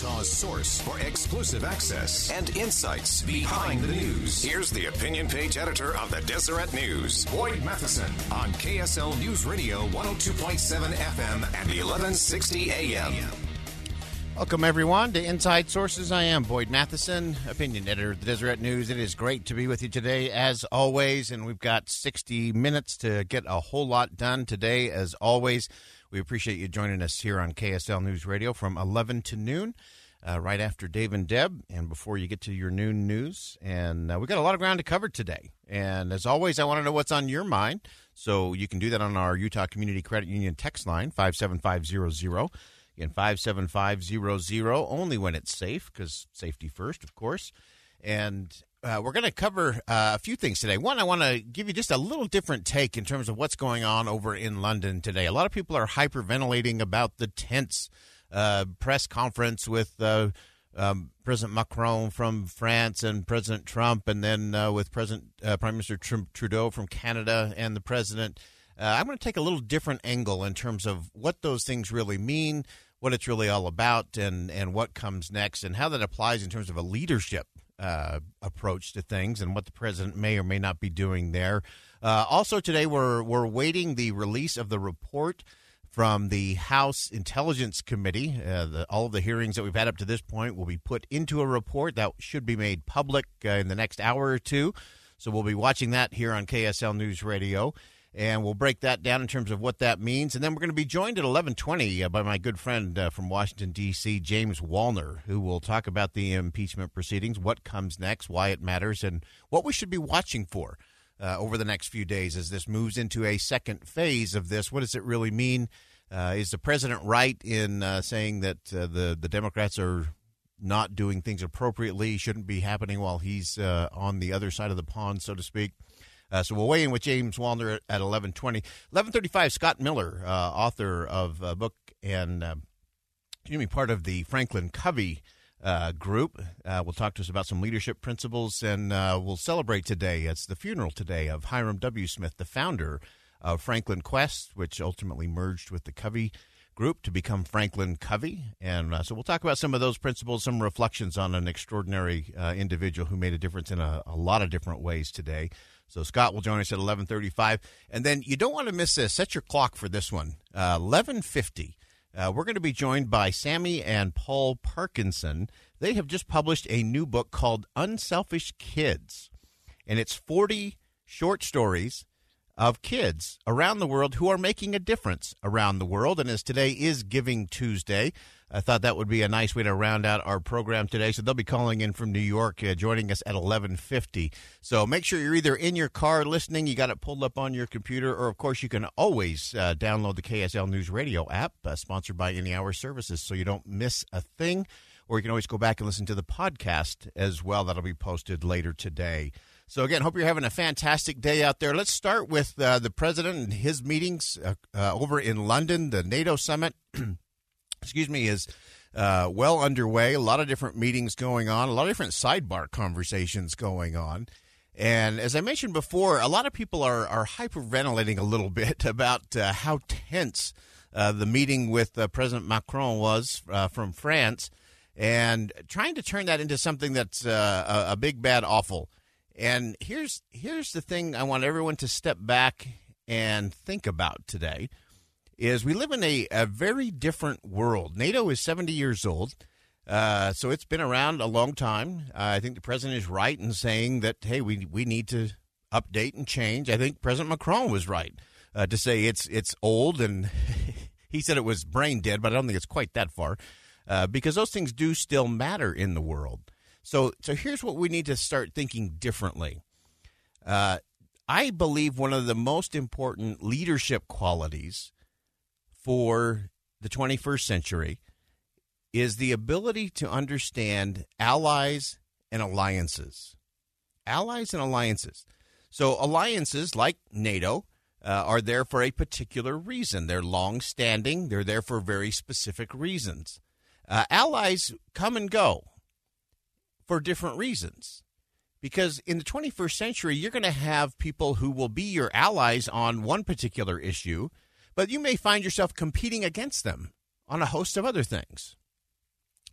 Utah's source for exclusive access and insights behind the news. Here's the opinion page editor of the Deseret News, Boyd Matheson, on KSL News Radio 102.7 FM and 1160 AM. Welcome, everyone, to Inside Sources. I am Boyd Matheson, opinion editor of the Deseret News. It is great to be with you today, as always, and we've got 60 minutes to get a whole lot done today, as always. We appreciate you joining us here on KSL News Radio from 11 to noon, uh, right after Dave and Deb, and before you get to your noon news. And uh, we've got a lot of ground to cover today. And as always, I want to know what's on your mind. So you can do that on our Utah Community Credit Union text line, 57500. Again, 57500, only when it's safe, because safety first, of course. And uh, we're going to cover uh, a few things today. One, I want to give you just a little different take in terms of what's going on over in London today. A lot of people are hyperventilating about the tense uh, press conference with uh, um, President Macron from France and President Trump, and then uh, with President uh, Prime Minister Trudeau from Canada and the President. I'm going to take a little different angle in terms of what those things really mean, what it's really all about, and and what comes next, and how that applies in terms of a leadership uh, approach to things and what the president may or may not be doing there. Uh, also, today we're we're waiting the release of the report from the House Intelligence Committee. Uh, the, all of the hearings that we've had up to this point will be put into a report that should be made public uh, in the next hour or two. So we'll be watching that here on KSL News Radio and we'll break that down in terms of what that means. And then we're going to be joined at 11:20 uh, by my good friend uh, from Washington D.C., James Wallner, who will talk about the impeachment proceedings, what comes next, why it matters, and what we should be watching for uh, over the next few days as this moves into a second phase of this. What does it really mean? Uh, is the president right in uh, saying that uh, the the Democrats are not doing things appropriately, shouldn't be happening while he's on the other side of the pond, so to speak? Uh, so we'll weigh in with James Wallner at 11:20. 11:35. Scott Miller, uh, author of a book and uh, excuse me, part of the Franklin Covey uh, group, uh, will talk to us about some leadership principles, and uh, we'll celebrate today. It's the funeral today of Hyrum W. Smith, the founder of Franklin Quest, which ultimately merged with the Covey group to become Franklin Covey. And uh, so we'll talk about some of those principles, some reflections on an extraordinary uh, individual who made a difference in a, a, lot of different ways today. So Scott will join us at 11:35, and then you don't want to miss this. Set your clock for this one. Uh, 11:50. Uh, we're going to be joined by Sammy and Paul Parkinson. They have just published a new book called Unselfish Kids, and it's 40 short stories of kids around the world who are making a difference around the world. And as today is Giving Tuesday, I thought that would be a nice way to round out our program today. So they'll be calling in from New York, uh, joining us at 11:50. So make sure you're either in your car listening, you got it pulled up on your computer, or of course you can always uh, download the KSL News Radio app, uh, sponsored by Any Hour Services, so you don't miss a thing. Or you can always go back and listen to the podcast as well. That'll be posted later today. So again, hope you're having a fantastic day out there. Let's start with uh, the president and his meetings uh, uh, over in London, the NATO summit. excuse me, is uh, well underway. A lot of different meetings going on, a lot of different sidebar conversations going on. And as I mentioned before, a lot of people are, are hyperventilating a little bit about uh, how tense uh, the meeting with President Macron was from France and trying to turn that into something that's a, a big, bad, awful. And here's here's the thing I want everyone to step back and think about today is we live in a, a very different world. NATO is 70 years old. Uh, so it's been around a long time. Uh, I think the president is right in saying that, hey, we, we need to update and change. I think President Macron was right uh, to say it's it's old, and he said it was brain dead, but I don't think it's quite that far uh, because those things do still matter in the world. So, so here's what we need to start thinking differently. Uh, I believe one of the most important leadership qualities for the 21st century is the ability to understand allies and alliances. Allies and alliances. So, alliances like NATO uh, are there for a particular reason. They're long standing, they're there for very specific reasons. Uh, allies come and go for different reasons. Because in the 21st century, you're going to have people who will be your allies on one particular issue, but you may find yourself competing against them on a host of other things.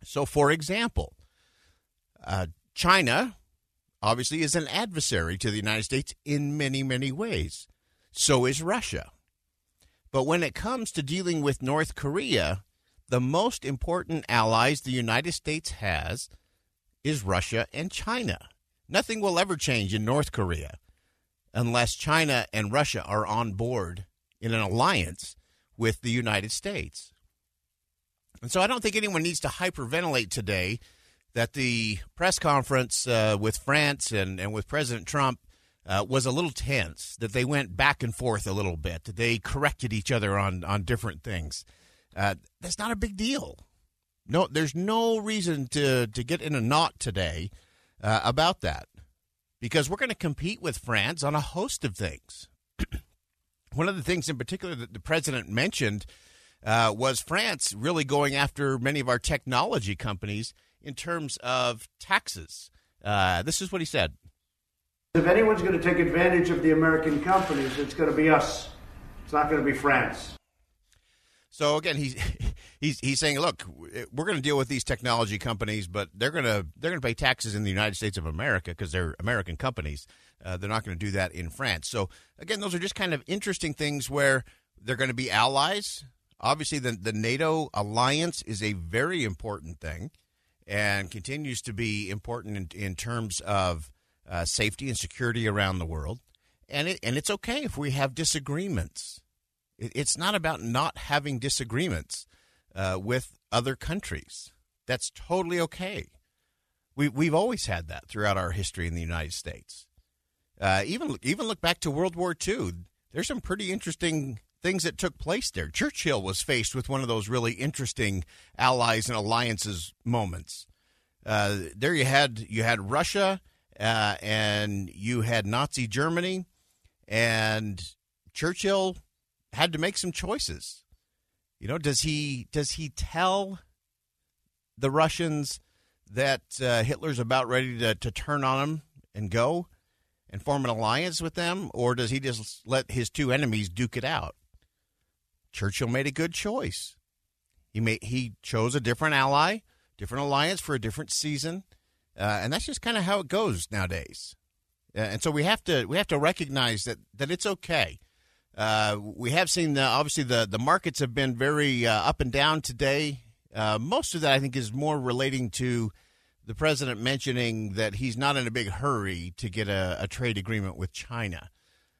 So, for example, uh, China obviously is an adversary to the United States in many, many ways. So is Russia. But when it comes to dealing with North Korea, the most important allies the United States has is Russia and China. Nothing will ever change in North Korea unless China and Russia are on board in an alliance with the United States. And so I don't think anyone needs to hyperventilate today that the press conference uh, with France and, and with President Trump uh, was a little tense, that they went back and forth a little bit, that they corrected each other on, on different things. Uh, that's not a big deal. No, there's no reason to, to get in a knot today uh, about that because we're going to compete with France on a host of things. One of the things in particular that the president mentioned uh, was France really going after many of our technology companies in terms of taxes. Uh, this is what he said. If anyone's going to take advantage of the American companies, it's going to be us. It's not going to be France. So again, he's he's he's saying, look, we're going to deal with these technology companies, but they're going to they're going to pay taxes in the United States of America because they're American companies. Uh, they're not going to do that in France. So again, those are just kind of interesting things where they're going to be allies. Obviously, the the NATO alliance is a very important thing, and continues to be important in, in terms of uh, safety and security around the world. And it, and it's okay if we have disagreements it's not about not having disagreements uh, with other countries. That's totally okay. We, we've always had that throughout our history in the United States. Uh, even even look back to World War II. There's some pretty interesting things that took place there. Churchill was faced with one of those really interesting allies and alliances moments. Uh, there you had you had Russia uh, and you had Nazi Germany, and Churchill had to make some choices. You know, does he does he tell the Russians that uh, Hitler's about ready to, to turn on them and go and form an alliance with them, or does he just let his two enemies duke it out? Churchill made a good choice. He made he chose a different ally, different alliance for a different season, uh, and that's just kind of how it goes nowadays. Uh, and so we have to we have to recognize that that it's okay uh, we have seen the, obviously the the markets have been very uh, up and down today. Uh, most of that I think is more relating to the president mentioning that he's not in a big hurry to get a, a trade agreement with China.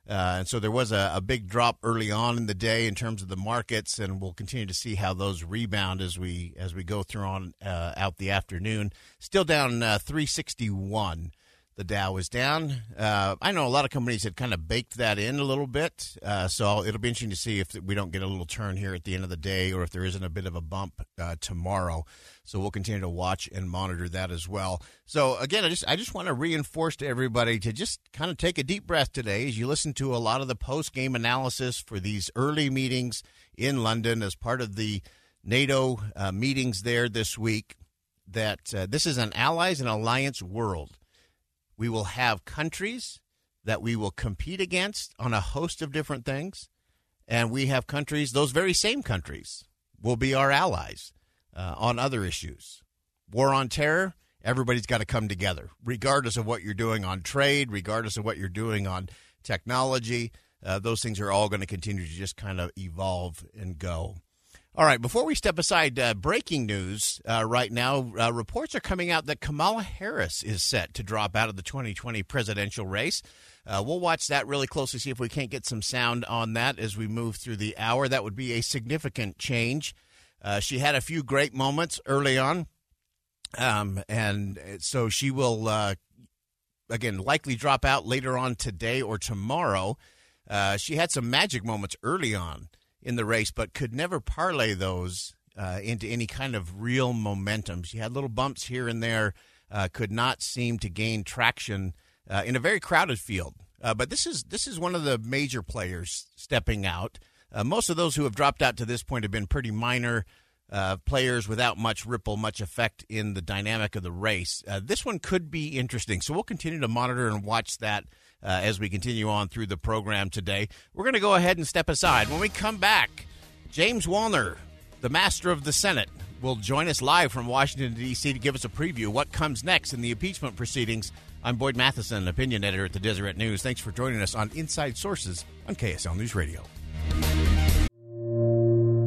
Uh, and so there was a, a, big drop early on in the day in terms of the markets, and we'll continue to see how those rebound as we as we go through on uh, out the afternoon. Still down uh, 361 the Dow is down. Uh, I know a lot of companies had kind of baked that in a little bit, uh, so it'll be interesting to see if we don't get a little turn here at the end of the day, or if there isn't a bit of a bump uh, tomorrow. So we'll continue to watch and monitor that as well. So again, I just I just want to reinforce to everybody to just kind of take a deep breath today as you listen to a lot of the post game analysis for these early meetings in London as part of the NATO uh, meetings there this week. That uh, this is an allies and alliance world we will have countries that we will compete against on a host of different things. And we have countries, those very same countries, will be our allies uh, on other issues. War on terror, everybody's got to come together, regardless of what you're doing on trade, regardless of what you're doing on technology. uh, those things are all going to continue to just kind of evolve and go. All right, before we step aside, uh, breaking news uh, right now uh, reports are coming out that Kamala Harris is set to drop out of the 2020 presidential race. Uh, we'll watch that really closely, see if we can't get some sound on that as we move through the hour. That would be a significant change. Uh, she had a few great moments early on, um, and so she will, uh, again, likely drop out later on today or tomorrow. she had some magic moments early on in the race, but could never parlay those uh, into any kind of real momentum. She had little bumps here and there, uh, could not seem to gain traction uh, in a very crowded field. Uh, but this is this is one of the major players stepping out. Uh, most of those who have dropped out to this point have been pretty minor. Uh, players without much ripple, much effect in the dynamic of the race. this one could be interesting, so we'll continue to monitor and watch that uh, as we continue on through the program today. We're going to go ahead and step aside. When we come back, James Wallner, the master of the Senate, will join us live from Washington, D.C. to give us a preview what comes next in the impeachment proceedings. I'm Boyd Matheson, opinion editor at the Deseret News. Thanks for joining us on Inside Sources on KSL News Radio.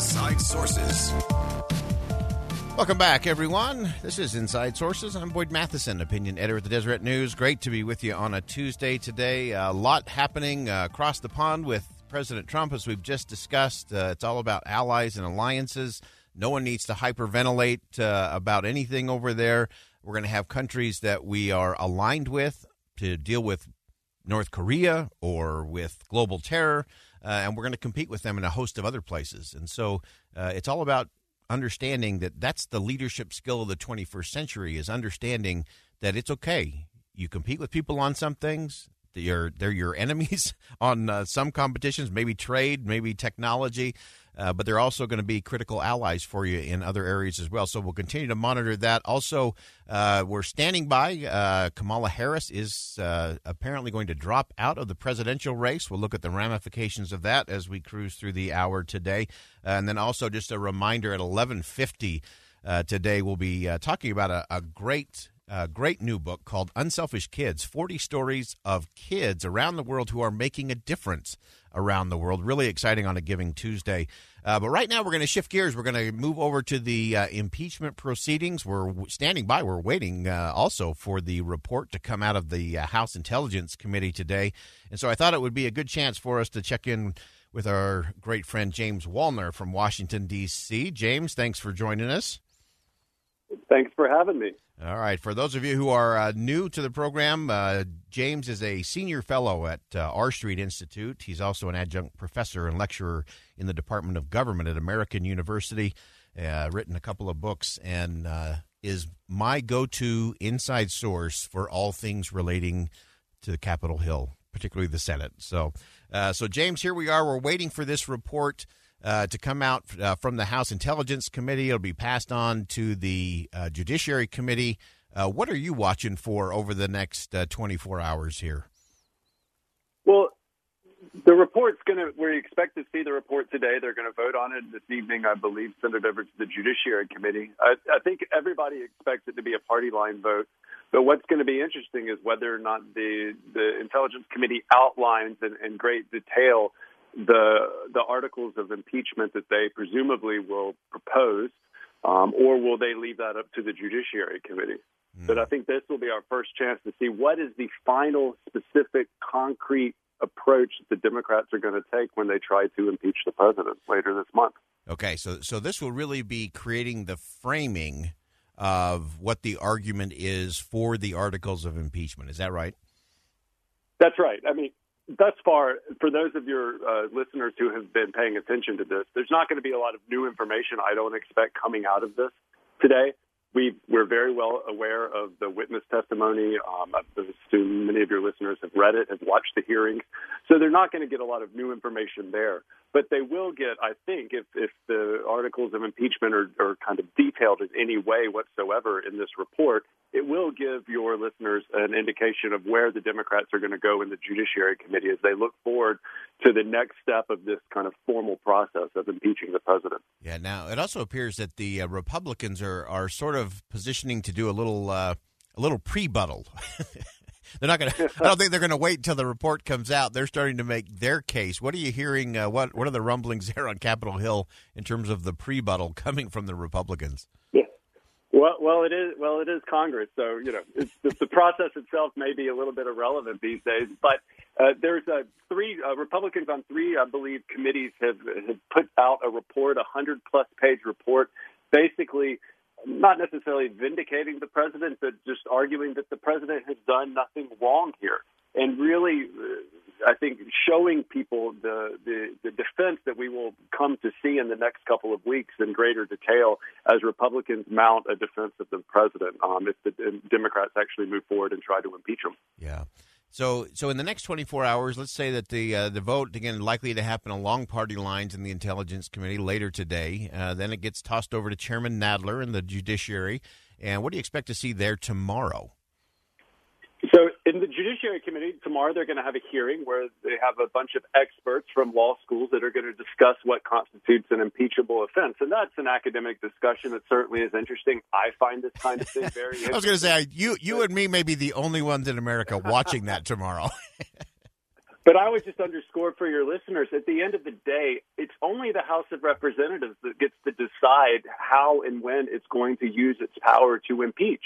Inside Sources. Welcome back, everyone. This is Inside Sources. I'm Boyd Matheson, opinion editor at the Deseret News. Great to be with you on a Tuesday today. A lot happening uh, across the pond with President Trump, as we've just discussed. Uh, it's all about allies and alliances. No one needs to hyperventilate uh, about anything over there. We're going to have countries that we are aligned with to deal with North Korea or with global terror, and we're going to compete with them in a host of other places. And so uh, it's all about understanding that that's the leadership skill of the 21st century is understanding that it's okay. You compete with people on some things. They're, they're your enemies on uh, some competitions, maybe trade, maybe technology uh, but they're also going to be critical allies for you in other areas as well. So we'll continue to monitor that. Also, uh, we're standing by. Uh, Kamala Harris is uh, apparently going to drop out of the presidential race. We'll look at the ramifications of that as we cruise through the hour today, and then also just a reminder at eleven fifty. Uh, today we'll be uh, talking about a, a great a great new book called Unselfish Kids 40 Stories of Kids Around the World Who Are Making a Difference Around the World. Really exciting on a Giving Tuesday. Uh, but right now, we're going to shift gears. We're going to move over to the uh, impeachment proceedings. We're standing by. We're waiting uh, also for the report to come out of the uh, House Intelligence Committee today. And so I thought it would be a good chance for us to check in with our great friend James Wallner from Washington, D.C. James, thanks for joining us. Thanks for having me. All right. For those of you who are uh, new to the program, uh, James is a senior fellow at uh, R Street Institute. He's also an adjunct professor and lecturer in the Department of Government at American University. Uh, written a couple of books and uh, is my go-to inside source for all things relating to Capitol Hill, particularly the Senate. So, uh, so James, here we are. We're waiting for this report uh, to come out uh, from the House Intelligence Committee. It'll be passed on to the uh, Judiciary Committee. Uh, what are you watching for over the next uh, 24 hours here? Well, the report's going to, we expect to see the report today. They're going to vote on it this evening, I believe, send it over to the Judiciary Committee. I, I think everybody expects it to be a party line vote. But what's going to be interesting is whether or not the, the Intelligence Committee outlines in, in great detail the the articles of impeachment that they presumably will propose, um, or will they leave that up to the Judiciary Committee? Mm. But I think this will be our first chance to see what is the final, specific, concrete approach that the Democrats are going to take when they try to impeach the president later this month. Okay, so so this will really be creating the framing of what the argument is for the articles of impeachment. Is that right? That's right. I mean, thus far, for those of your uh, listeners who have been paying attention to this, there's not going to be a lot of new information I don't expect coming out of this today we we're very well aware of the witness testimony. Um, I assume many of your listeners have read it, have watched the hearings, so they're not going to get a lot of new information there. But they will get, I think, if if the articles of impeachment are, are kind of detailed in any way whatsoever in this report, it will give your listeners an indication of where the Democrats are going to go in the Judiciary Committee as they look forward to the next step of this kind of formal process of impeaching the president. Yeah. Now it also appears that the uh, Republicans are are sort of positioning to do a little uh, a little pre-buttal. they're not going to. I don't think they're going to wait until the report comes out. They're starting to make their case. What are you hearing? Uh, what What are the rumblings there on Capitol Hill in terms of the pre-buttal coming from the Republicans? Yeah. Well, well, it is. Well, it is Congress, so you know it's, the process itself may be a little bit irrelevant these days. But uh, there's uh, three uh, Republicans on three, I believe, committees have, have put out a report, a hundred plus page report, basically not necessarily vindicating the president, but just arguing that the president has done nothing wrong here. And really, uh, I think showing people the, the, the defense that we will come to see in the next couple of weeks in greater detail as Republicans mount a defense of the president um, if the Democrats actually move forward and try to impeach him. Yeah. So, so in the next 24 hours, let's say that the uh, the vote again likely to happen along party lines in the Intelligence Committee later today. Uh, then it gets tossed over to Chairman Nadler in the Judiciary. And what do you expect to see there tomorrow? So, in the Judiciary Committee tomorrow, they're going to have a hearing where they have a bunch of experts from law schools that are going to discuss what constitutes an impeachable offense, and that's an academic discussion that certainly is interesting. I find this kind of thing very. I was going to say you, you and me may be the only ones in America watching that tomorrow. But I would just underscore for your listeners at the end of the day, it's only the House of Representatives that gets to decide how and when it's going to use its power to impeach.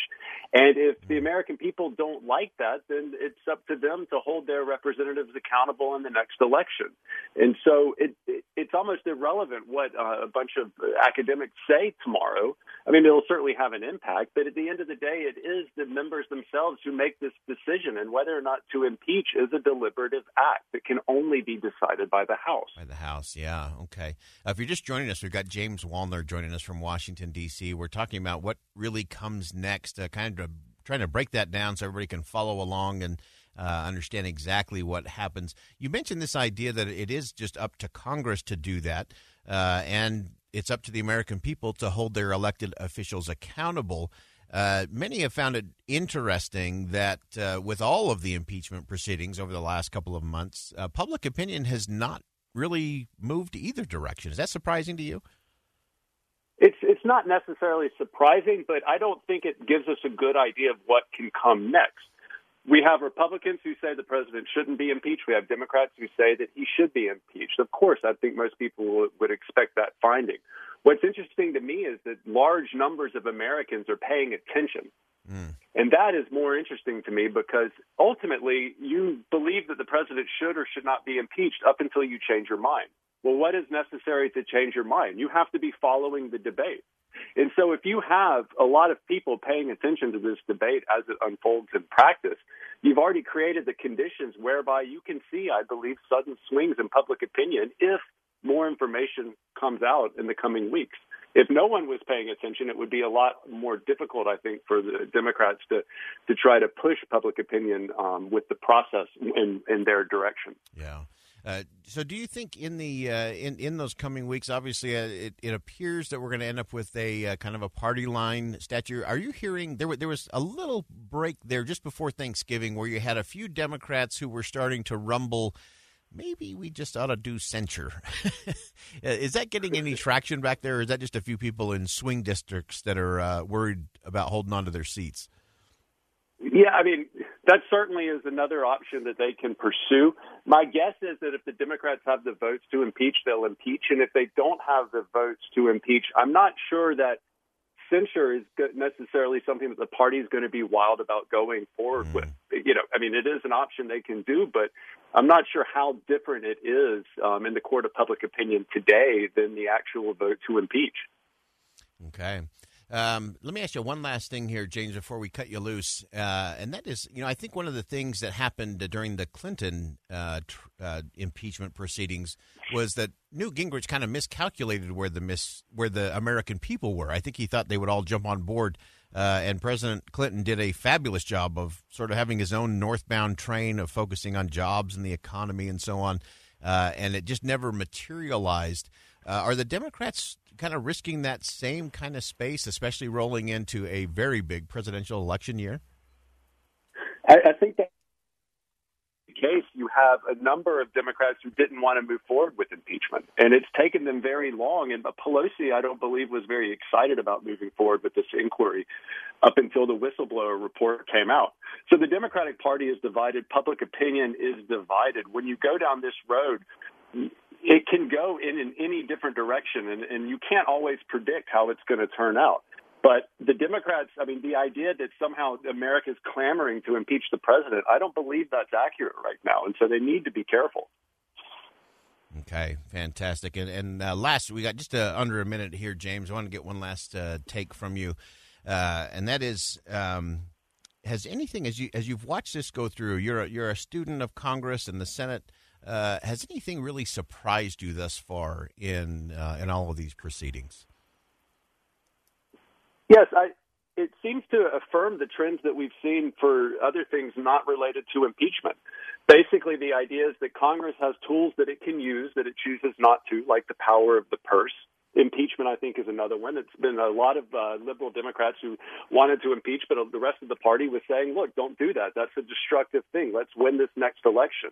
And if the American people don't like that, then it's up to them to hold their representatives accountable in the next election. And so it, it it's almost irrelevant what uh, a bunch of academics say tomorrow. I mean, it'll certainly have an impact, but at the end of the day, it is the members themselves who make this decision, and whether or not to impeach is a deliberative act act that can only be decided by the House. By the House, yeah. Okay. Uh, if you're just joining us, we've got James Wallner joining us from Washington, D.C. We're talking about what really comes next, uh, kind of trying to break that down so everybody can follow along and uh, understand exactly what happens. You mentioned this idea that it is just up to Congress to do that, uh, and it's up to the American people to hold their elected officials accountable. Uh, many have found it interesting that uh, with all of the impeachment proceedings over the last couple of months, uh, public opinion has not really moved either direction. Is that surprising to you? It's it's not necessarily surprising, but I don't think it gives us a good idea of what can come next. We have Republicans who say the president shouldn't be impeached. We have Democrats who say that he should be impeached. Of course, I think most people would expect that finding. What's interesting to me is that large numbers of Americans are paying attention. Mm. And that is more interesting to me because ultimately you believe that the president should or should not be impeached up until you change your mind. Well, what is necessary to change your mind? You have to be following the debate. And so if you have a lot of people paying attention to this debate as it unfolds in practice, you've already created the conditions whereby you can see, I believe, sudden swings in public opinion if more information comes out in the coming weeks. If no one was paying attention, it would be a lot more difficult, I think, for the Democrats to to try to push public opinion um, with the process in in their direction. Yeah. Uh, so, do you think in the uh, in in those coming weeks, obviously, uh, it, it appears that we're going to end up with a uh, kind of a party line statue? Are you hearing there? There was a little break there just before Thanksgiving where you had a few Democrats who were starting to rumble maybe we just ought to do censure. is that getting any traction back there, or is that just a few people in swing districts that are uh, worried about holding on to their seats? Yeah, I mean, that certainly is another option that they can pursue. My guess is that if the Democrats have the votes to impeach, they'll impeach. And if they don't have the votes to impeach, I'm not sure that censure is necessarily something that the party is going to be wild about going forward with. You know, I mean, it is an option they can do, but I'm not sure how different it is um, in the court of public opinion today than the actual vote to impeach. Okay. Um, let me ask you one last thing here, James, before we cut you loose. Uh, and that is, you know, I think one of the things that happened during the Clinton uh, tr- uh, impeachment proceedings was that Newt Gingrich kind of miscalculated where the mis- where the American people were. I think he thought they would all jump on board. Uh, and President Clinton did a fabulous job of sort of having his own northbound train of focusing on jobs and the economy and so on. Uh, and it just never materialized. Uh, are the Democrats kind of risking that same kind of space, especially rolling into a very big presidential election year? I, I think that the case, you have a number of Democrats who didn't want to move forward with impeachment, and it's taken them very long. And Pelosi, I don't believe, was very excited about moving forward with this inquiry up until the whistleblower report came out. So the Democratic Party is divided. Public opinion is divided. When you go down this road, it can go in, in any different direction, and, and you can't always predict how it's going to turn out. But the Democrats, I mean, the idea that somehow America is clamoring to impeach the president, I don't believe that's accurate right now. And so they need to be careful. Okay, fantastic. And, and uh, last, we got just uh, under a minute here, James. I want to get one last uh, take from you, uh, and that is: um, Has anything, as you as you've watched this go through, you're a, you're a student of Congress and the Senate. Uh, has anything really surprised you thus far in uh, in all of these proceedings? Yes, I, it seems to affirm the trends that we've seen for other things not related to impeachment. Basically, the idea is that Congress has tools that it can use that it chooses not to, like the power of the purse. Impeachment, I think, is another one. It's been a lot of uh, liberal Democrats who wanted to impeach, but the rest of the party was saying, look, don't do that. That's a destructive thing. Let's win this next election.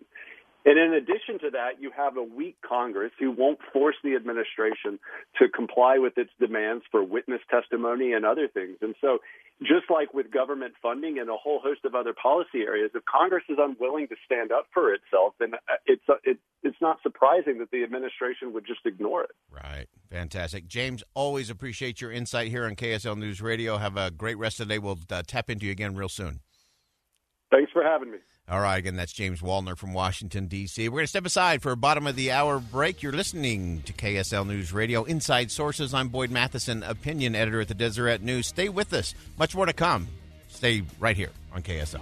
And in addition to that, you have a weak Congress who won't force the administration to comply with its demands for witness testimony and other things. And so, just like with government funding and a whole host of other policy areas, if Congress is unwilling to stand up for itself, then it's uh, it, it's not surprising that the administration would just ignore it. Right. Fantastic. James, always appreciate your insight here on KSL News Radio. Have a great rest of the day. We'll uh, tap into you again real soon. Thanks for having me. All right, again, that's James Wallner from Washington, D.C. We're going to step aside for a bottom of the hour break. You're listening to KSL News Radio Inside Sources. I'm Boyd Matheson, opinion editor at the Deseret News. Stay with us. Much more to come. Stay right here on KSL.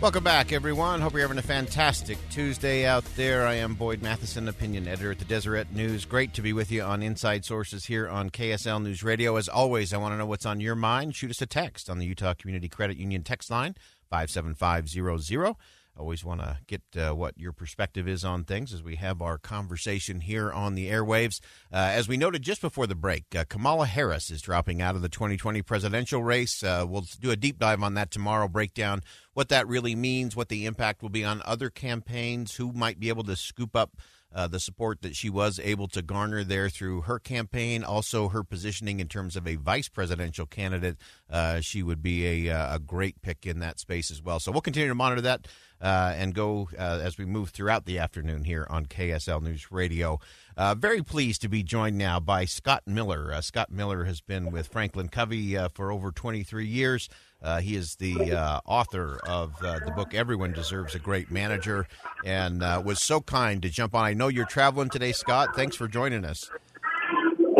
Welcome back, everyone. Hope you're having a fantastic Tuesday out there. I am Boyd Matheson, opinion editor at the Deseret News. Great to be with you on Inside Sources here on KSL News Radio. As always, I want to know what's on your mind. Shoot us a text on the Utah Community Credit Union text line, 57500. Always want to get uh, what your perspective is on things as we have our conversation here on the airwaves. Uh, as we noted just before the break, uh, Kamala Harris is dropping out of the 2020 presidential race. Uh, we'll do a deep dive on that tomorrow, break down what that really means, what the impact will be on other campaigns, who might be able to scoop up uh, the support that she was able to garner there through her campaign, also her positioning in terms of a vice presidential candidate. Uh, she would be a, uh, a great pick in that space as well. So we'll continue to monitor that uh, and go uh, as we move throughout the afternoon here on KSL News Radio. Very pleased to be joined now by Scott Miller. Scott Miller has been with Franklin Covey for over 23 years. Uh, he is the uh, author of uh, the book Everyone Deserves a Great Manager and was so kind to jump on. I know you're traveling today, Scott. Thanks for joining us.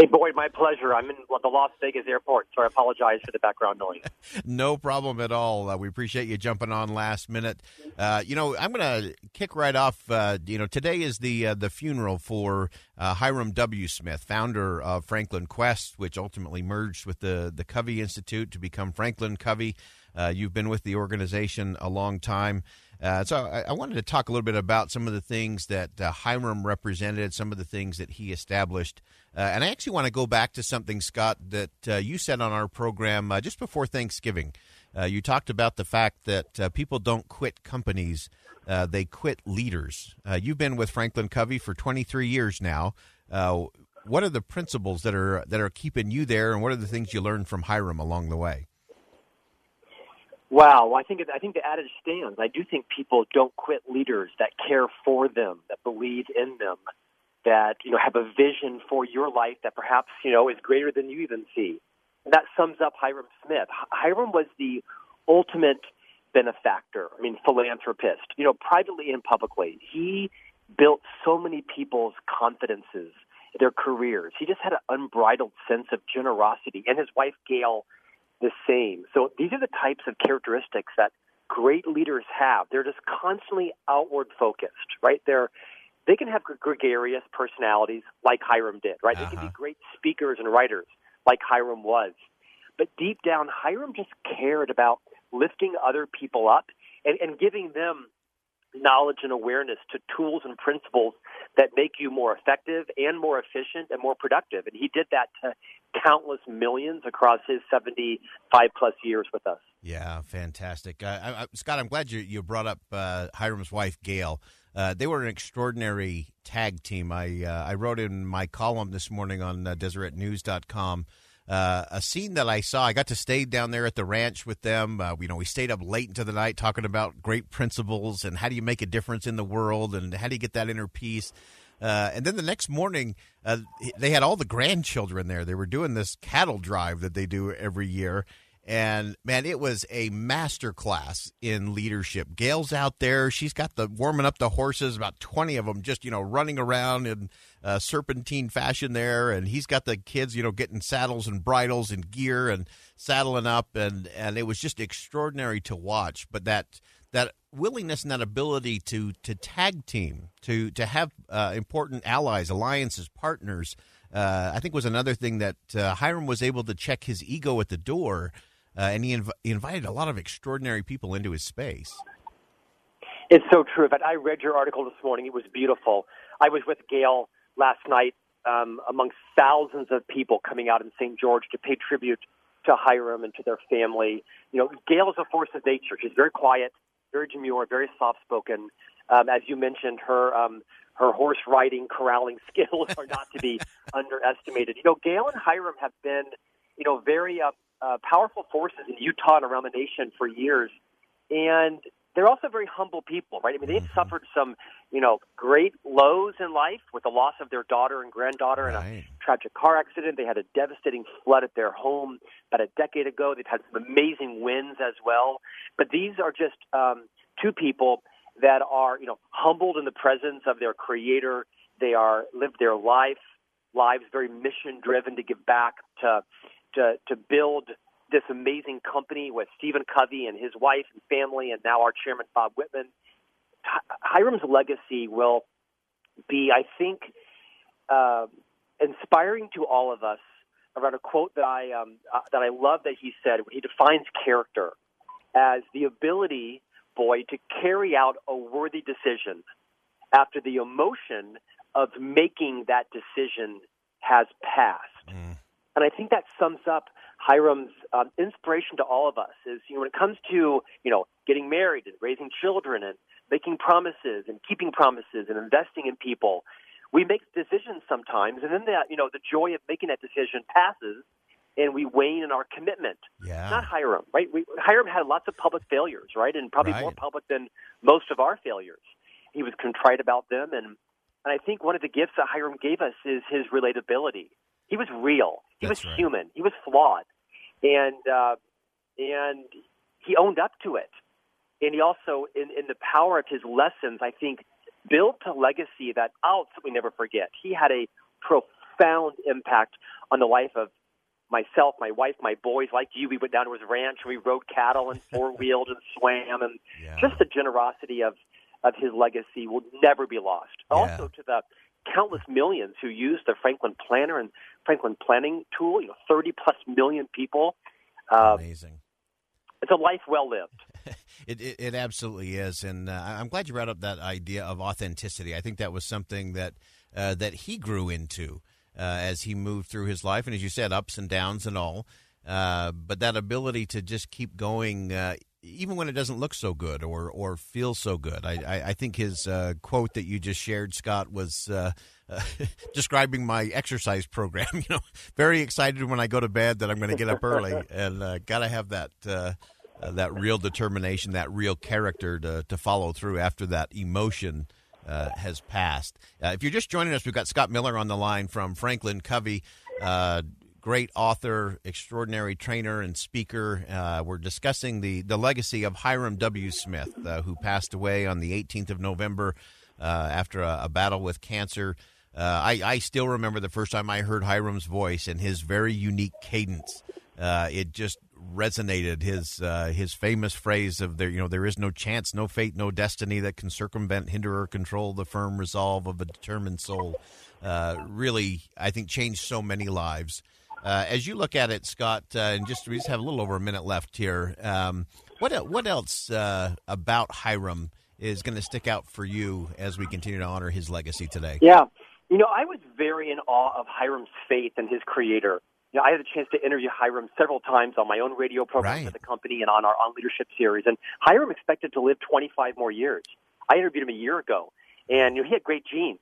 Hey, Boyd, my pleasure. I'm in the Las Vegas airport, so I apologize for the background noise. no problem at all. Uh, we appreciate you jumping on last minute. Uh, you know, I'm going to kick right off. Uh, you know, today is the uh, the funeral for uh, Hyrum W. Smith, founder of Franklin Quest, which ultimately merged with the the Covey Institute to become Franklin Covey. Uh, you've been with the organization a long time. Uh, so I, I, wanted to talk a little bit about some of the things that uh, Hyrum represented, some of the things that he established. Uh, and I actually want to go back to something, Scott, that uh, you said on our program uh, just before Thanksgiving. Uh, you talked about the fact that uh, people don't quit companies; uh, they quit leaders. You've been with Franklin Covey for 23 years now. What are the principles that are that are keeping you there, and what are the things you learned from Hyrum along the way? Wow, I think I think the adage stands. I do think people don't quit leaders that care for them, that believe in them, that you know have a vision for your life that perhaps you know is greater than you even see. And that sums up Hyrum Smith. Hyrum was the ultimate benefactor. I mean, philanthropist. You know, privately and publicly, he built so many people's confidences, their careers. He just had an unbridled sense of generosity, and his wife Gail the same. So these are the types of characteristics that great leaders have. They're just constantly outward focused, right? They're they can have gregarious personalities like Hyrum did, right? Uh-huh. They can be uh-huh. great speakers and writers like Hyrum was. But deep down, Hyrum just cared about lifting other people up and, and giving them knowledge and awareness to tools and principles that make you more effective and more efficient and more productive. And he did that to countless millions across his 75 plus years with us. Yeah, fantastic. Uh, I, I, Scott, I'm glad you, you brought up uh, Hyrum's wife, Gail. Uh, they were an extraordinary tag team. I uh, I wrote in my column this morning on uh, DeseretNews.com uh, a scene that I saw. I got to stay down there at the ranch with them. Uh, you know, we stayed up late into the night talking about great principles and how do you make a difference in the world and how do you get that inner peace. Uh, and then the next morning, uh, they had all the grandchildren there. They were doing this cattle drive that they do every year. And man, it was a master class in leadership. Gail's out there; she's got the warming up the horses. About twenty of them, just you know, running around in uh, serpentine fashion there, and he's got the kids, you know, getting saddles and bridles and gear and saddling up, and and it was just extraordinary to watch. But that that willingness and that ability to to tag team, to to have uh, important allies, alliances, partners, uh, I think was another thing that uh, Hyrum was able to check his ego at the door and he, inv- he invited a lot of extraordinary people into his space. It's so true. But I read your article this morning. It was beautiful. I was with Gail last night um, amongst thousands of people coming out in St. George to pay tribute to Hyrum and to their family. You know, Gail is a force of nature. She's very quiet, very demure, very soft-spoken. Um, as you mentioned, her um, her horse riding, corralling skills are not to be underestimated. You know, Gail and Hyrum have been, you know, very uh, uh, powerful forces in Utah and around the nation for years, and they're also very humble people, right? I mean, they've mm-hmm. suffered some, you know, great lows in life with the loss of their daughter and granddaughter right. in a tragic car accident. They had a devastating flood at their home about a decade ago. They've had some amazing wins as well. But these are just um, two people that are, you know, humbled in the presence of their creator. They are lived their life lives very mission driven to give back to to, to build this amazing company with Stephen Covey and his wife and family, and now our chairman, Bob Whitman. Hyrum's legacy will be, I think, uh, inspiring to all of us around a quote that I, um, uh, that I love that he said. He defines character as the ability, boy, to carry out a worthy decision after the emotion of making that decision has passed. Mm. And I think that sums up Hyrum's um, inspiration to all of us. Is you know when it comes to you know getting married and raising children and making promises and keeping promises and investing in people, we make decisions sometimes, and then that you know the joy of making that decision passes, and we wane in our commitment. Yeah. Not Hyrum, right? We, Hyrum had lots of public failures, right, and probably right. more public than most of our failures. He was contrite about them, and and I think one of the gifts that Hyrum gave us is his relatability. He was real. He That's was right. human. He was flawed, and uh, and he owned up to it. And he also, in, in the power of his lessons, I think, built a legacy that I'll simply never forget. He had a profound impact on the life of myself, my wife, my boys. Like you, we went down to his ranch and we rode cattle and four wheeled and swam, and yeah. just the generosity of of his legacy will never be lost. Yeah. Also, to the countless millions who use the Franklin Planner and Franklin Planning tool. You know, thirty plus million people. Uh, Amazing. It's a life well lived. it, it, it absolutely is, and uh, I'm glad you brought up that idea of authenticity. I think that was something that uh, that he grew into uh, as he moved through his life, and as you said, ups and downs and all. uh, but that ability to just keep going, uh, even when it doesn't look so good or or feel so good. I I, I think his uh, quote that you just shared, Scott, was. Uh, describing my exercise program, you know, very excited when I go to bed that I'm going to get up early, and uh, got to have that uh, that real determination, that real character to to follow through after that emotion uh, has passed. Uh, if you're just joining us, we've got Scott Miller on the line from Franklin Covey. Uh, great author, extraordinary trainer, and speaker. Uh, we're discussing the, the legacy of Hyrum W. Smith, uh, who passed away on the 18th of November after a, a, battle with cancer. I, I, still remember the first time I heard Hyrum's voice and his very unique cadence. it just resonated his uh, his famous phrase of there you know there is no chance no fate no destiny that can circumvent hinder or control the firm resolve of a determined soul uh, really I think changed so many lives uh, as you look at it Scott uh, and just we just have a little over a minute left here um, what what else uh, about Hyrum is going to stick out for you as we continue to honor his legacy today yeah you know I was very in awe of Hyrum's faith in his creator you know, I had a chance to interview Hyrum several times on my own radio program right. at the company and on our On Leadership series. And Hyrum expected to live 25 more years. I interviewed him a year ago, and you know, he had great genes,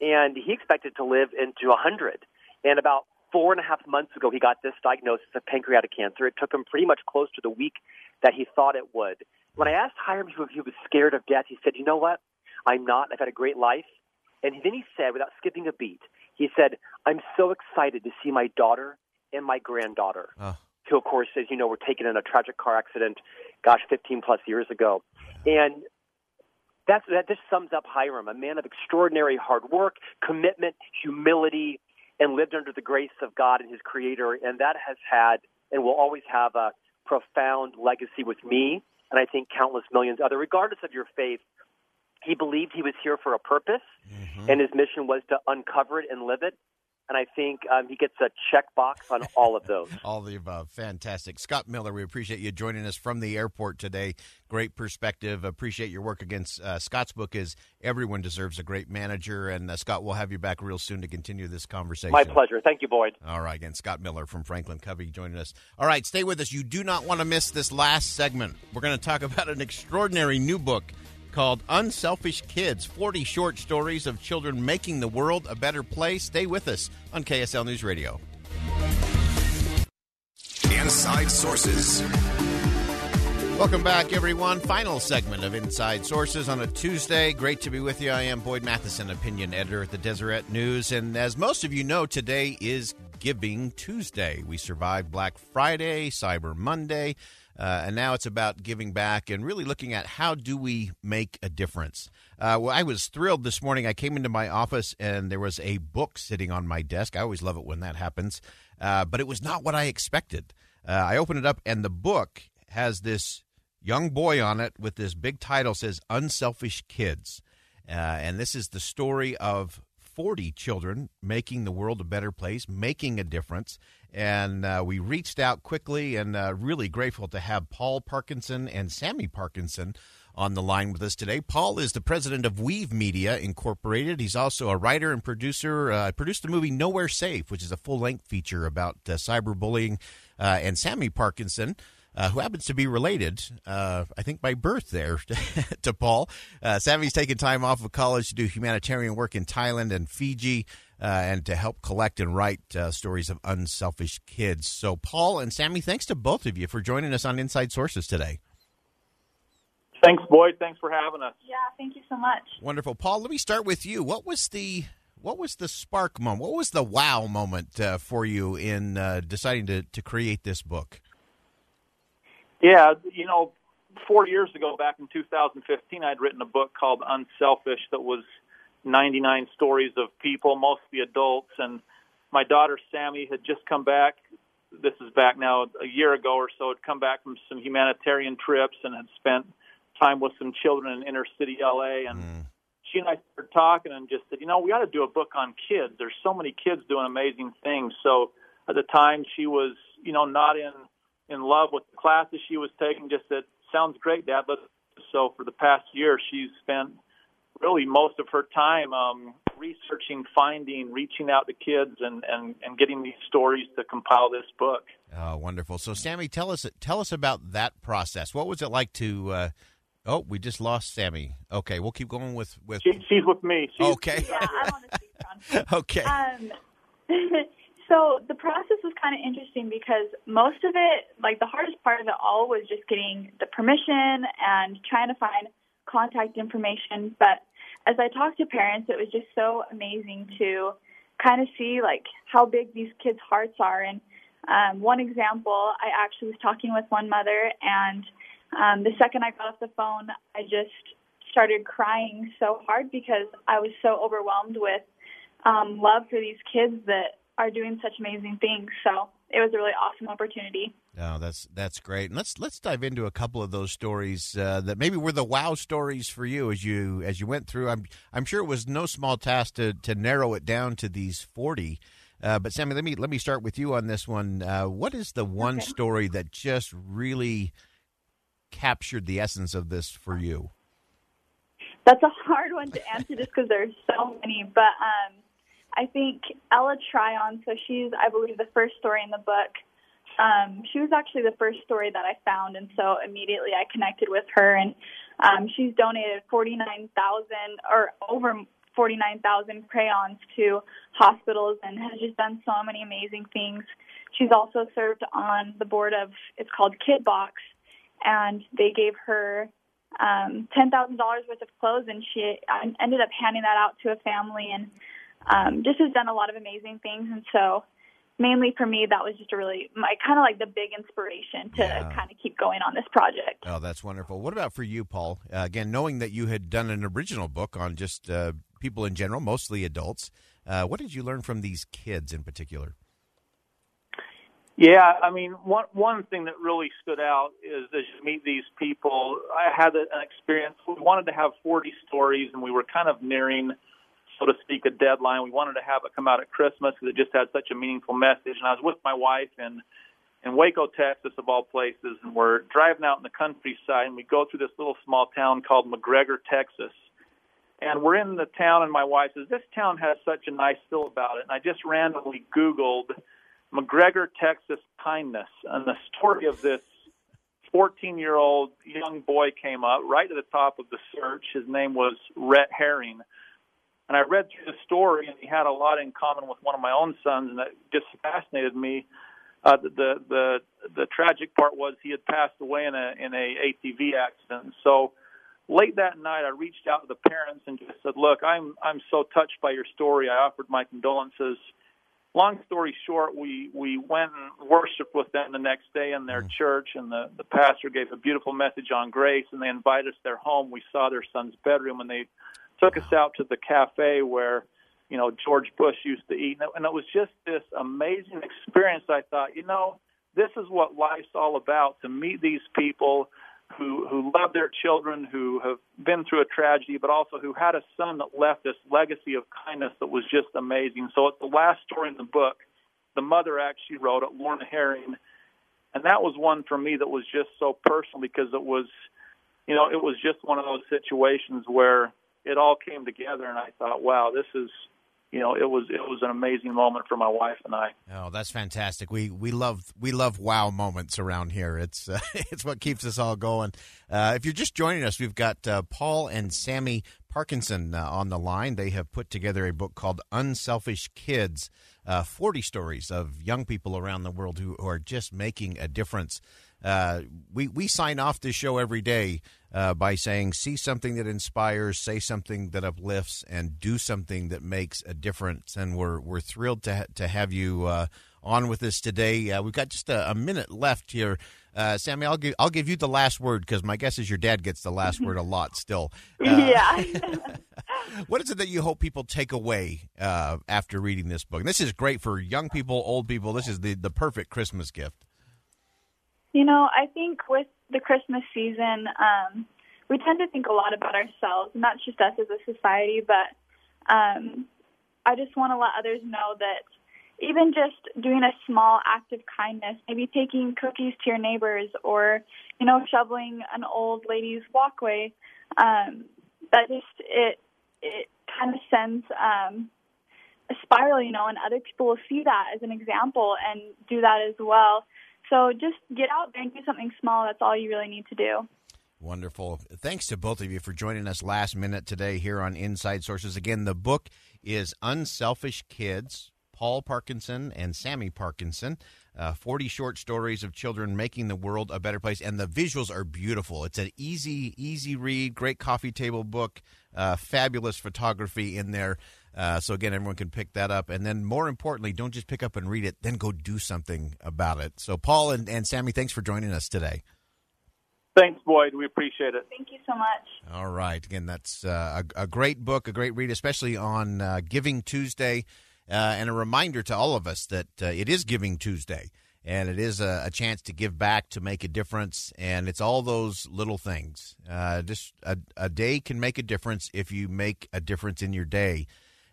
and he expected to live into 100. And about four and a half months ago, he got this diagnosis of pancreatic cancer. It took him pretty much close to the week that he thought it would. When I asked Hyrum if he was scared of death, he said, "You know what? I'm not. I've had a great life." And then he said, without skipping a beat, he said, I'm so excited to see my daughter and my granddaughter, oh. who, of course, as you know, were taken in a tragic car accident, gosh, 15 plus years ago. And that's, that just sums up Hyrum, a man of extraordinary hard work, commitment, humility, and lived under the grace of God and his creator. And that has had and will always have a profound legacy with me, and I think countless millions other, regardless of your faith. He believed he was here for a purpose, mm-hmm. and his mission was to uncover it and live it. And I think um, he gets a check box on all of those. all the above. Fantastic. Scott Miller, we appreciate you joining us from the airport today. Great perspective. Appreciate your work against uh, Scott's book is Everyone Deserves a Great Manager. And uh, Scott, we'll have you back real soon to continue this conversation. My pleasure. Thank you, Boyd. All right. Again, Scott Miller from Franklin Covey joining us. All right. Stay with us. You do not want to miss this last segment. We're going to talk about an extraordinary new book called Unselfish Kids 40 Short Stories of Children Making the World a Better Place. Stay with us on KSL News Radio. Inside Sources. Welcome back, everyone. Final segment of Inside Sources on a Tuesday. Great to be with you. I am Boyd Matheson, opinion editor at the Deseret News. And as most of you know, today is Giving Tuesday. We survived Black Friday, Cyber Monday. Uh, and now it's about giving back and really looking at how do we make a difference. Uh, well, I was thrilled this morning. I came into my office and there was a book sitting on my desk. I always love it when that happens, uh, but it was not what I expected. Uh, I opened it up and the book has this young boy on it with this big title says "Unselfish Kids," uh, and this is the story of 40 children making the world a better place, making a difference. And uh, we reached out quickly and uh, really grateful to have Paul Parkinson and Sammy Parkinson on the line with us today. Paul is the president of Weave Media Incorporated. He's also a writer and producer. Uh, produced the movie Nowhere Safe, which is a full length feature about uh, cyberbullying. Uh, and Sammy Parkinson uh, who happens to be related, uh, I think by birth there, to Paul. Uh, Sammy's taken time off of college to do humanitarian work in Thailand and Fiji uh, and to help collect and write uh, stories of unselfish kids. So, Paul and Sammy, thanks to both of you for joining us on Inside Sources today. Thanks, Boyd. Thanks for having us. Yeah, thank you so much. Wonderful, Paul. Let me start with you. What was the what was the spark moment? What was the wow moment uh, for you in uh, deciding to, to create this book? Yeah, you know, four years ago, back in 2015, I'd written a book called Unselfish that was 99 stories of people, mostly adults, and my daughter Sammy had just come back. This is back now a year ago or so. Had come back from some humanitarian trips and had spent time with some children in inner city LA. And mm. she and I started talking and just said, you know, we ought to do a book on kids. There's so many kids doing amazing things. So at the time, she was, you know, not in in love with the classes she was taking. Just said, "Sounds great, Dad." Let's. So for the past year, she's spent really most of her time um, researching, finding, reaching out to kids, and, and, and getting these stories to compile this book. Oh, wonderful! So, Sammy, tell us tell us about that process. What was it like to? Uh, oh, we just lost Sammy. Okay, we'll keep going with with. She, she's with me. She's, okay. Yeah, I'm on the speakerphone. okay. Um, so the process was kind of interesting because most of it, like the hardest part of it all, was just getting the permission and trying to find contact information. But as I talked to parents, it was just so amazing to kind of see like how big these kids' hearts are. And um, one example, I actually was talking with one mother, and um, the second I got off the phone, I just started crying so hard because I was so overwhelmed with um, love for these kids that are doing such amazing things. So it was a really awesome opportunity. Oh, that's that's great. And let's let's dive into a couple of those stories uh, that maybe were the wow stories for you as you as you went through. I'm I'm sure it was no small task to to narrow it down to these forty. Uh, but Sammy, let me let me start with you on this one. Uh, what is the one Okay. story that just really captured the essence of this for you? That's a hard one to answer just because there's so many. But um, I think Ella Tryon, so she's, I believe, the first story in the book. Um, she was actually the first story that I found, and so immediately I connected with her. And um, she's donated 49,000 or over 49,000 crayons to hospitals and has just done so many amazing things. She's also served on the board of, it's called Kid Box, and they gave her um, ten thousand dollars worth of clothes, and she I ended up handing that out to a family, and um, just has done a lot of amazing things. And so, mainly for me, that was just a really my kind of like the big inspiration to Yeah. kind of keep going on this project. Oh, that's wonderful. What about for you, Paul? Uh, again, knowing that you had done an original book on just uh, people in general, mostly adults, uh, what did you learn from these kids in particular? Yeah, I mean, one one thing that really stood out is as you meet these people. I had an experience. We wanted to have 40 stories, and we were kind of nearing, so to speak, a deadline. We wanted to have it come out at Christmas because it just had such a meaningful message. And I was with my wife in in Waco, Texas, of all places, and we're driving out in the countryside, and we go through this little small town called McGregor, Texas. And we're in the town, and my wife says, This town has such a nice feel about it. And I just randomly Googled McGregor, Texas kindness. And the story of this 14 year old young boy came up right to the top of the search. His name was Rhett Herring. And I read through the story, and he had a lot in common with one of my own sons, and that just fascinated me. Uh, the, the the the tragic part was he had passed away in a in a ATV accident. So late that night, I reached out to the parents and just said, "Look, I'm I'm so touched by your story. I offered my condolences." Long story short, we we went and worshipped with them the next day in their church, and the the pastor gave a beautiful message on grace, and they invited us to their home. We saw their son's bedroom, and they took us out to the cafe where you know George Bush used to eat, and it, was just this amazing experience. I thought, you know, this is what life's all about: to meet these people who who love their children, who have been through a tragedy, but also who had a son that left this legacy of kindness that was just amazing. So it's the last story in the book. The mother actually wrote it, Lorna Herring, and that was one for me that was just so personal because it was, you know, it was just one of those situations where it all came together, and I thought, wow, this is, you know, it was it was an amazing moment for my wife and I. Oh, that's fantastic. We we love we love wow moments around here. It's uh, it's what keeps us all going. Uh, if you're just joining us, we've got uh, Paul and Sammy Parkinson uh, on the line. They have put together a book called Unselfish Kids. Uh, 40 stories of young people around the world who, who are just making a difference. Uh, we we sign off this show every day uh, by saying, "See something that inspires, say something that uplifts, and do something that makes a difference." And we're we're thrilled to ha- to have you uh, on with us today. Uh, we've got just a, a minute left here. Uh, Sammy, I'll give I'll give you the last word because my guess is your dad gets the last word a lot still. Uh, yeah. what is it that you hope people take away uh, after reading this book? And this is great for young people, old people. This is the the perfect Christmas gift. You know, I think with the Christmas season, um, we tend to think a lot about ourselves, not just us as a society, but um, I just want to let others know that even just doing a small act of kindness, maybe taking cookies to your neighbors or, you know, shoveling an old lady's walkway, um, that just, it, it kind of sends um, a spiral, you know, and other people will see that as an example and do that as well. So just get out there and do something small. That's all you really need to do. Wonderful. Thanks to both of you for joining us last minute today here on Inside Sources. Again, the book is Unselfish Kids, Paul Parkinson and Sammy Parkinson. Uh, 40 short stories of children making the world a better place. And the visuals are beautiful. It's an easy, easy read, great coffee table book, uh, fabulous photography in there. Uh, so, again, everyone can pick that up. And then, more importantly, don't just pick up and read it, then go do something about it. So, Paul and, and Sammy, thanks for joining us today. Thanks, Boyd. We appreciate it. Thank you so much. All right. Again, that's uh, a, a, great book, a great read, especially on uh, Giving Tuesday. Uh, and a reminder to all of us that uh, it is Giving Tuesday and it is a, a, chance to give back to make a difference and it's all those little things uh, just a, a, day can make a difference if you make a difference in your day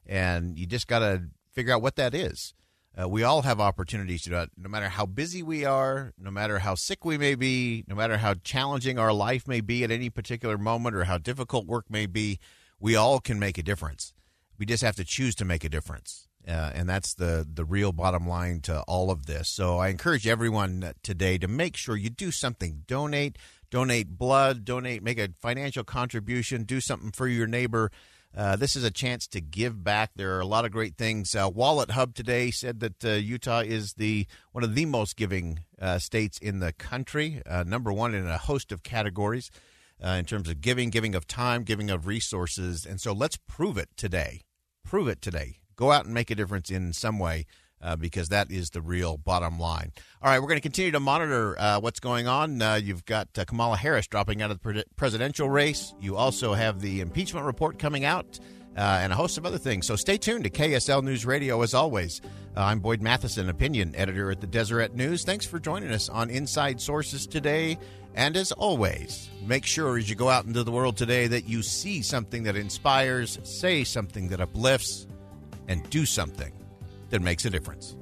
and you just got to figure out what that is uh, we all have opportunities to no matter how busy we are no matter how sick we may be no matter how challenging our life may be at any particular moment or how difficult work may be we all can make a difference we just have to choose to make a difference uh, and that's the the real bottom line to all of this. So I encourage everyone today to make sure you do something. Donate, donate blood, donate, make a financial contribution, do something for your neighbor. Uh, this is a chance to give back. There are a lot of great things. Uh, Wallet Hub today said that uh, Utah is the one of the most giving uh, states in the country, uh, number one in a host of categories in terms of giving, giving of time, giving of resources. And so let's prove it today. Prove it today go out and make a difference in some way. Uh, because that is the real bottom line. All right, we're going to continue to monitor uh, what's going on. Uh, you've got uh, Kamala Harris dropping out of the pre- presidential race. You also have the impeachment report coming out. Uh, and a host of other things. So stay tuned to KSL News Radio as always. I'm Boyd Matheson, opinion editor at the Deseret News. Thanks for joining us on Inside Sources today. And as always, make sure as you go out into the world today that you see something that inspires, say something that uplifts, and do something that makes a difference.